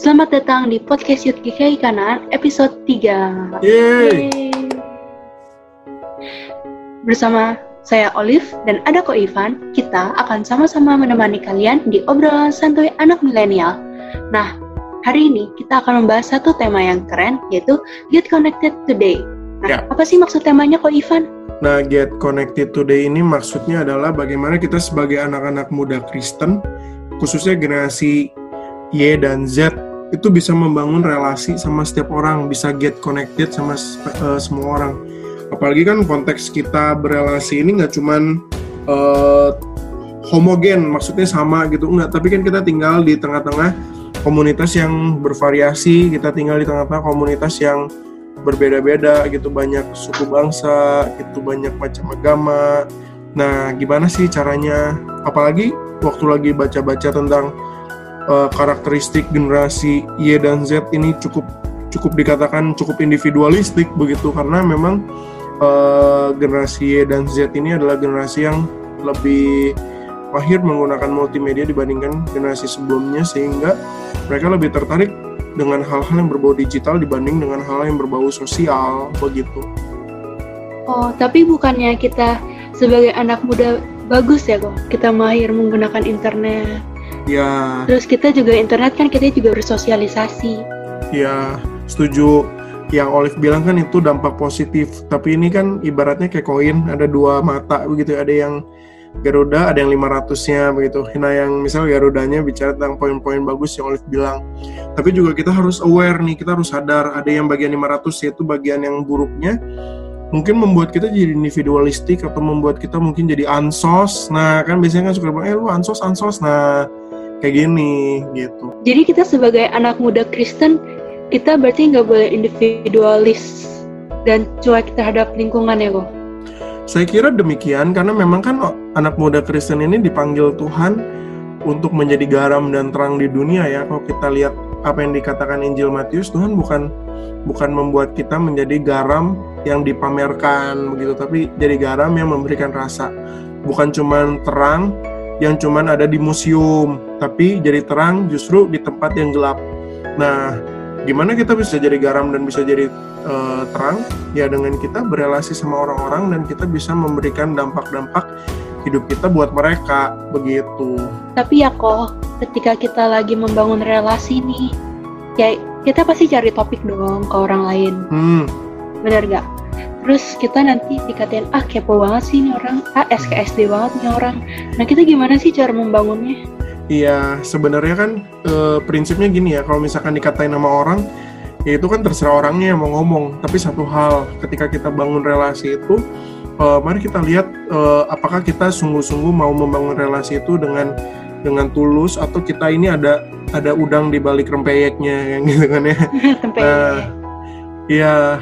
Selamat datang di podcast Youth GKI Kanan episode 3. Yeay. Bersama saya Olive dan ada Ko Ivan, kita akan sama-sama menemani kalian di obrolan santuy anak milenial. Nah, hari ini kita akan membahas satu tema yang keren, yaitu Get Connected Today. Nah, Ya. apa sih maksud temanya Ko Ivan? Nah, Get Connected Today ini maksudnya adalah bagaimana kita sebagai anak-anak muda Kristen, khususnya generasi Y dan Z, itu bisa membangun relasi sama setiap orang, bisa get connected sama eh, semua orang. Apalagi kan konteks kita berelasi ini nggak cuman eh, homogen, maksudnya sama gitu, enggak. Tapi kan kita tinggal di tengah-tengah komunitas yang bervariasi, kita tinggal di tengah-tengah komunitas yang berbeda-beda gitu banyak suku bangsa gitu banyak macam agama nah gimana sih caranya apalagi waktu lagi baca-baca tentang eh, karakteristik generasi Y dan Z ini cukup cukup dikatakan cukup individualistik begitu karena memang eh, generasi Y dan Z ini adalah generasi yang lebih mahir menggunakan multimedia dibandingkan generasi sebelumnya sehingga mereka lebih tertarik dengan hal-hal yang berbau digital dibanding dengan hal yang berbau sosial begitu. Oh, tapi bukannya kita sebagai anak muda bagus ya kok? Kita mahir menggunakan internet. Ya, Terus kita juga internet kan kita juga bersosialisasi. ya setuju. Yang Olive bilang kan itu dampak positif, tapi ini kan ibaratnya kayak koin, ada dua mata begitu, ada yang Garuda, ada yang 500-nya begitu. Nah, yang misal Garudanya bicara tentang poin-poin bagus yang Olive bilang. Tapi juga kita harus aware nih, kita harus sadar ada yang bagian 500 yaitu bagian yang buruknya mungkin membuat kita jadi individualistik atau membuat kita mungkin jadi ansos. Nah, kan biasanya kan suka bilang, eh lu ansos, ansos. Nah, kayak gini gitu. Jadi kita sebagai anak muda Kristen, kita berarti nggak boleh individualis dan cuek terhadap lingkungan ya kok? Saya kira demikian karena memang kan anak muda Kristen ini dipanggil Tuhan untuk menjadi garam dan terang di dunia ya. Kalau kita lihat apa yang dikatakan Injil Matius, Tuhan bukan bukan membuat kita menjadi garam yang dipamerkan begitu, tapi jadi garam yang memberikan rasa. Bukan cuman terang yang cuman ada di museum, tapi jadi terang justru di tempat yang gelap. Nah, gimana kita bisa jadi garam dan bisa jadi eh, terang? Ya dengan kita berelasi sama orang-orang dan kita bisa memberikan dampak-dampak hidup kita buat mereka begitu. Tapi ya kok, ketika kita lagi membangun relasi nih, ya kita pasti cari topik dong ke orang lain, Hmm, bener gak? Terus kita nanti dikatain, ah kepo banget sih ini orang, ah SKSD banget nih orang. Nah kita gimana sih cara membangunnya? iya sebenarnya kan eh, prinsipnya gini ya, kalau misalkan dikatain nama orang, ya itu kan terserah orangnya yang mau ngomong. Tapi satu hal, ketika kita bangun relasi itu, eh, mari kita lihat eh, apakah kita sungguh-sungguh mau membangun relasi itu dengan dengan tulus atau kita ini ada ada udang di balik rempeyeknya yang gitu kan ya. Nah, Iya.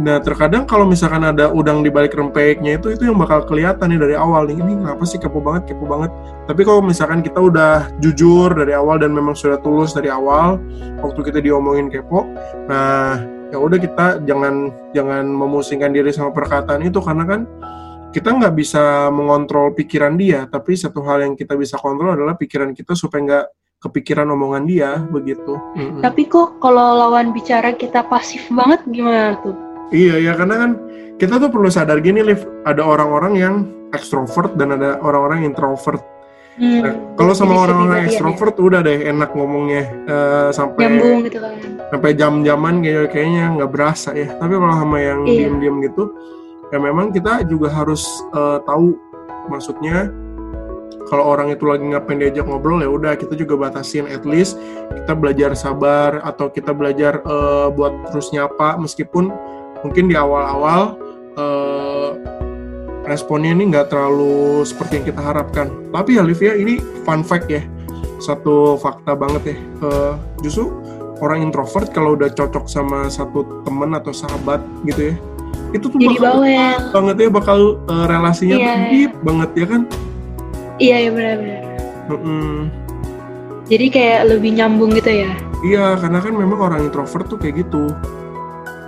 Nah, terkadang kalau misalkan ada udang di balik rempeyeknya itu itu yang bakal kelihatan nih dari awal nih. Ini kenapa sih kepo banget, kepo banget. Tapi kalau misalkan kita udah jujur dari awal dan memang sudah tulus dari awal waktu kita diomongin kepo, nah ya udah kita jangan jangan memusingkan diri sama perkataan itu karena kan kita nggak bisa mengontrol pikiran dia, tapi satu hal yang kita bisa kontrol adalah pikiran kita supaya nggak kepikiran omongan dia begitu. Tapi kok kalau lawan bicara kita pasif banget gimana tuh? Iya ya karena kan kita tuh perlu sadar gini Liv, ada orang-orang yang ekstrovert dan ada orang-orang introvert. Hmm, Nah, kalau sama orang-orang ekstrovert udah deh enak ngomongnya ya. sampai nyambung gitu kan. sampai jam-jaman kayak kayaknya nggak berasa ya. Tapi kalau sama yang Iya. diem-diem gitu, ya memang kita juga harus eh, tahu maksudnya kalau orang itu lagi ngapain diajak ngobrol ya udah kita juga batasin at least kita belajar sabar atau kita belajar eh, buat terus nyapa meskipun mungkin di awal-awal eh, responnya ini nggak terlalu seperti yang kita harapkan. Tapi ya Livia ini fun fact ya, satu fakta banget ya. Eh, justru orang introvert kalau udah cocok sama satu temen atau sahabat gitu ya, itu tuh Jadi bakal bawel. banget ya bakal eh, relasinya Iya. tuh deep banget ya kan. Iya ya benar-benar. Mm-mm. Jadi kayak lebih nyambung gitu ya. Iya, karena kan memang orang introvert tuh kayak gitu.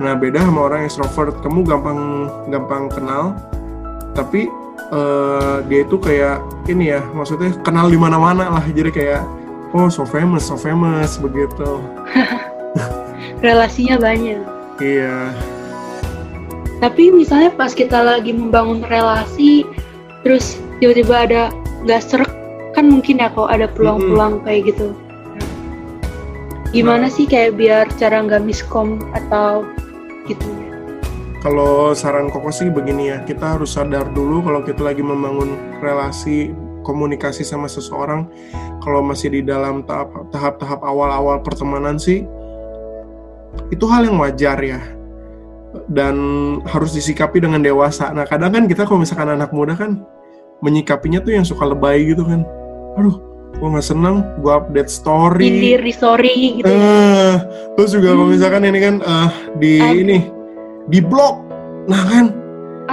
Nah, beda sama orang extrovert. Kamu gampang gampang kenal, tapi eh, dia itu kayak ini ya, maksudnya kenal di mana-mana lah. Jadi kayak oh so famous so famous begitu. Relasinya banyak. Iya. Tapi misalnya pas kita lagi membangun relasi terus tiba-tiba ada nggak serak kan mungkin ya kok ada peluang-peluang kayak gitu. Gimana sih kayak biar cara nggak miskom atau gitu. Kalau saran koko sih begini ya kita harus sadar dulu kalau kita lagi membangun relasi komunikasi sama seseorang. Kalau masih di dalam tahap tahap awal-awal pertemanan sih itu hal yang wajar ya. Dan harus disikapi dengan dewasa. Nah kadang kan kita kalau misalkan anak muda kan menyikapinya tuh yang suka lebay gitu kan. Aduh gue nggak seneng gue update story. Indir di story gitu uh, terus juga hmm. kalau misalkan ini kan uh, di aduh. ini di blog. Nah kan?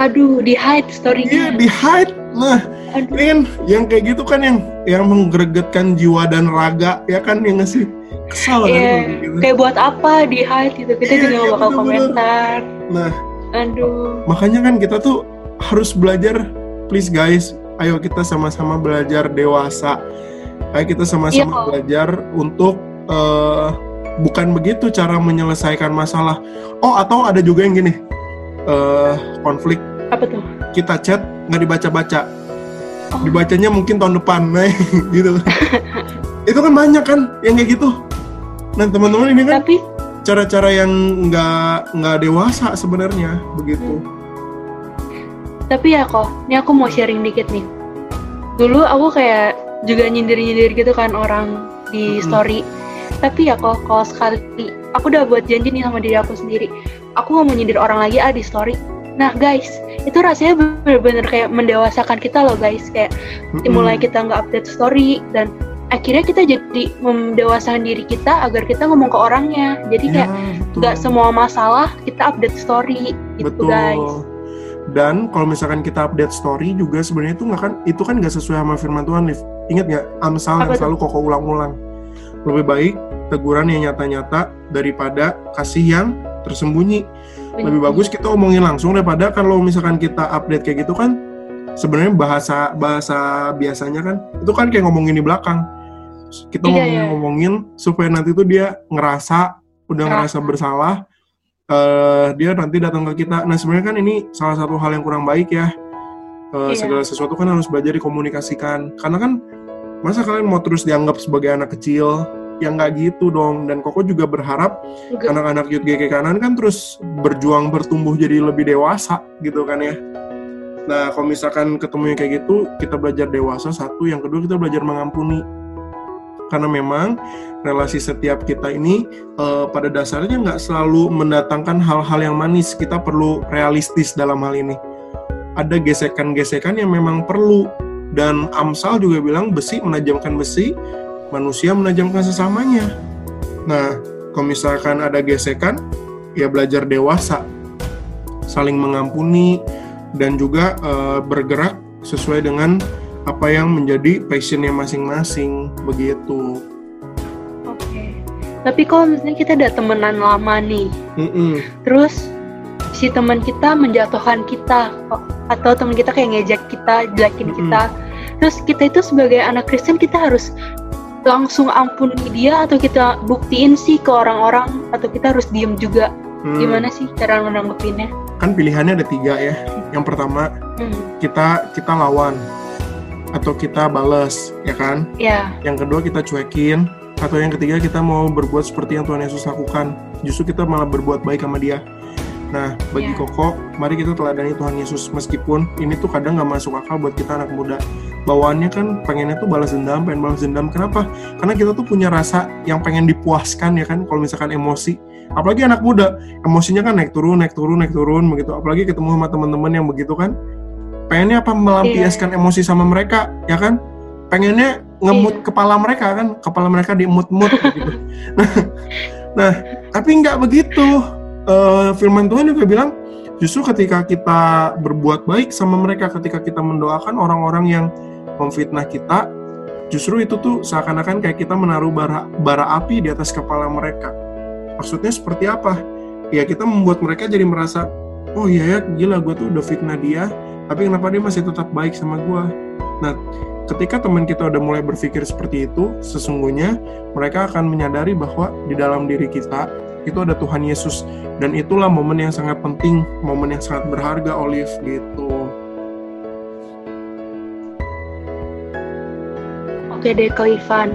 Aduh di hide story iya di hide. Nah aduh. ini kan yang kayak gitu kan yang yang menggeregetkan jiwa dan raga ya kan? Yang ngasih kesal yeah, kan gitu. kayak buat apa di hide gitu? Kita yeah, juga yeah, bakal betul, komentar. Nah aduh. makanya kan kita tuh harus belajar please guys ayo kita sama-sama belajar dewasa. Ayo kita sama-sama iya, belajar untuk uh, bukan begitu cara menyelesaikan masalah. Oh atau ada juga yang gini. Uh, konflik. Apa tuh? Kita chat nggak dibaca-baca. Oh. dibacanya mungkin tahun depan nah gitu itu kan banyak kan yang kayak gitu. Nah teman-teman ini kan tapi cara-cara yang nggak nggak dewasa sebenarnya begitu. Hmm. Tapi ya kok ini aku mau sharing dikit nih. Dulu aku kayak juga nyindir-nyindir gitu kan orang di story tapi ya kok kalau sekali aku udah buat janji nih sama diri aku sendiri. Aku nggak mau nyindir orang lagi ah di story. Nah guys itu rasanya bener-bener kayak mendewasakan kita loh guys. Kayak mm-hmm. mulai kita nggak update story dan akhirnya kita jadi mendewasakan diri kita agar kita ngomong ke orangnya. Jadi ya, kayak nggak semua masalah kita update story gitu betul. guys. Dan kalau misalkan kita update story juga sebenarnya itu nggak kan itu kan nggak sesuai sama firman Tuhan Liv. Ingat nggak? Amsal yang selalu koko ulang-ulang lebih baik teguran yang nyata-nyata daripada kasih yang tersembunyi lebih bagus kita omongin langsung daripada kalau misalkan kita update kayak gitu kan sebenarnya bahasa bahasa biasanya kan itu kan kayak ngomongin di belakang kita iya, ngomongin, iya. ngomongin supaya nanti tuh dia ngerasa udah ngerasa bersalah uh, dia nanti datang ke kita. Nah sebenarnya kan ini salah satu hal yang kurang baik ya. Uh, iya. Segala sesuatu kan harus belajar dikomunikasikan. Karena kan masa kalian mau terus dianggap sebagai anak kecil? yang nggak gitu dong. Dan Koko juga berharap anak-anak Youth GK Kanan kan terus berjuang bertumbuh jadi lebih dewasa gitu kan ya. Nah kalau misalkan ketemunya kayak gitu, kita belajar dewasa satu, yang kedua kita belajar mengampuni karena memang relasi setiap kita ini uh, pada dasarnya nggak selalu mendatangkan hal-hal yang manis. Kita perlu realistis dalam hal ini. Ada gesekan-gesekan yang memang perlu. Dan Amsal juga bilang besi menajamkan besi, manusia menajamkan sesamanya. Nah, kalau misalkan ada gesekan, ya belajar dewasa, saling mengampuni, dan juga uh, bergerak sesuai dengan apa yang menjadi passionnya masing-masing begitu. Oke. Tapi kalau misalnya kita ada temenan lama nih, Mm-mm. terus si teman kita menjatuhkan kita atau teman kita kayak ngejek kita, jelekin kita, terus kita itu sebagai anak Kristen kita harus langsung ampuni dia atau kita buktiin sih ke orang-orang atau kita harus diem juga. Hmm. Gimana sih cara menanggepinnya? Kan pilihannya ada tiga ya. Yang pertama hmm. kita kita lawan atau kita balas, ya kan? Iya. Yang kedua kita cuekin, atau yang ketiga kita mau berbuat seperti yang Tuhan Yesus lakukan. Justru kita malah berbuat baik sama dia. Nah, bagi yeah. Koko, mari kita teladani Tuhan Yesus meskipun ini tuh kadang nggak masuk akal buat kita anak muda. Bawaannya kan pengennya tuh balas dendam, pengen balas dendam. Kenapa? Karena kita tuh punya rasa yang pengen dipuaskan ya kan, kalau misalkan emosi. Apalagi anak muda, emosinya kan naik turun, naik turun, naik turun begitu. Apalagi ketemu sama teman-teman yang begitu kan pengennya apa melampiaskan yeah. emosi sama mereka ya kan pengennya ngemut yeah. kepala mereka kan kepala mereka diemut-emut gitu nah, nah tapi nggak begitu uh, firman Tuhan juga bilang justru ketika kita berbuat baik sama mereka ketika kita mendoakan orang-orang yang memfitnah kita justru itu tuh seakan-akan kayak kita menaruh bara, bara api di atas kepala mereka. Maksudnya seperti apa? Ya kita membuat mereka jadi merasa oh iya ya gila gue tuh udah fitnah dia tapi kenapa dia masih tetap baik sama gue nah ketika teman kita udah mulai berpikir seperti itu, sesungguhnya mereka akan menyadari bahwa di dalam diri kita itu ada Tuhan Yesus dan itulah momen yang sangat penting, momen yang sangat berharga Olive gitu. Oke deh Ko Ivan.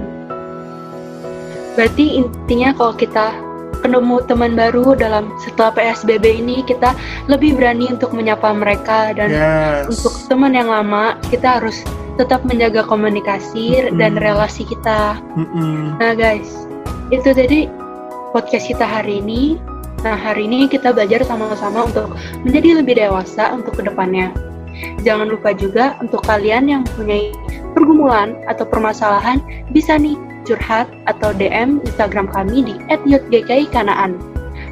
Berarti intinya kalau kita ketemu teman baru dalam setelah PSBB ini kita lebih berani untuk menyapa mereka dan Yes. untuk teman yang lama kita harus tetap menjaga komunikasi Mm-mm. dan relasi kita. Mm-mm. Nah guys, itu tadi podcast kita hari ini. Nah hari ini kita belajar sama-sama untuk menjadi lebih dewasa untuk ke depannya. Jangan lupa juga untuk kalian yang mempunyai pergumulan atau permasalahan bisa nih curhat atau DM Instagram kami di @yotgki_kanaan.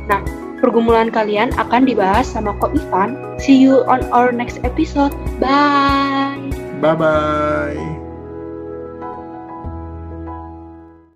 Nah, pergumulan kalian akan dibahas sama Ko Ivan. See you on our next episode. Bye. Bye bye.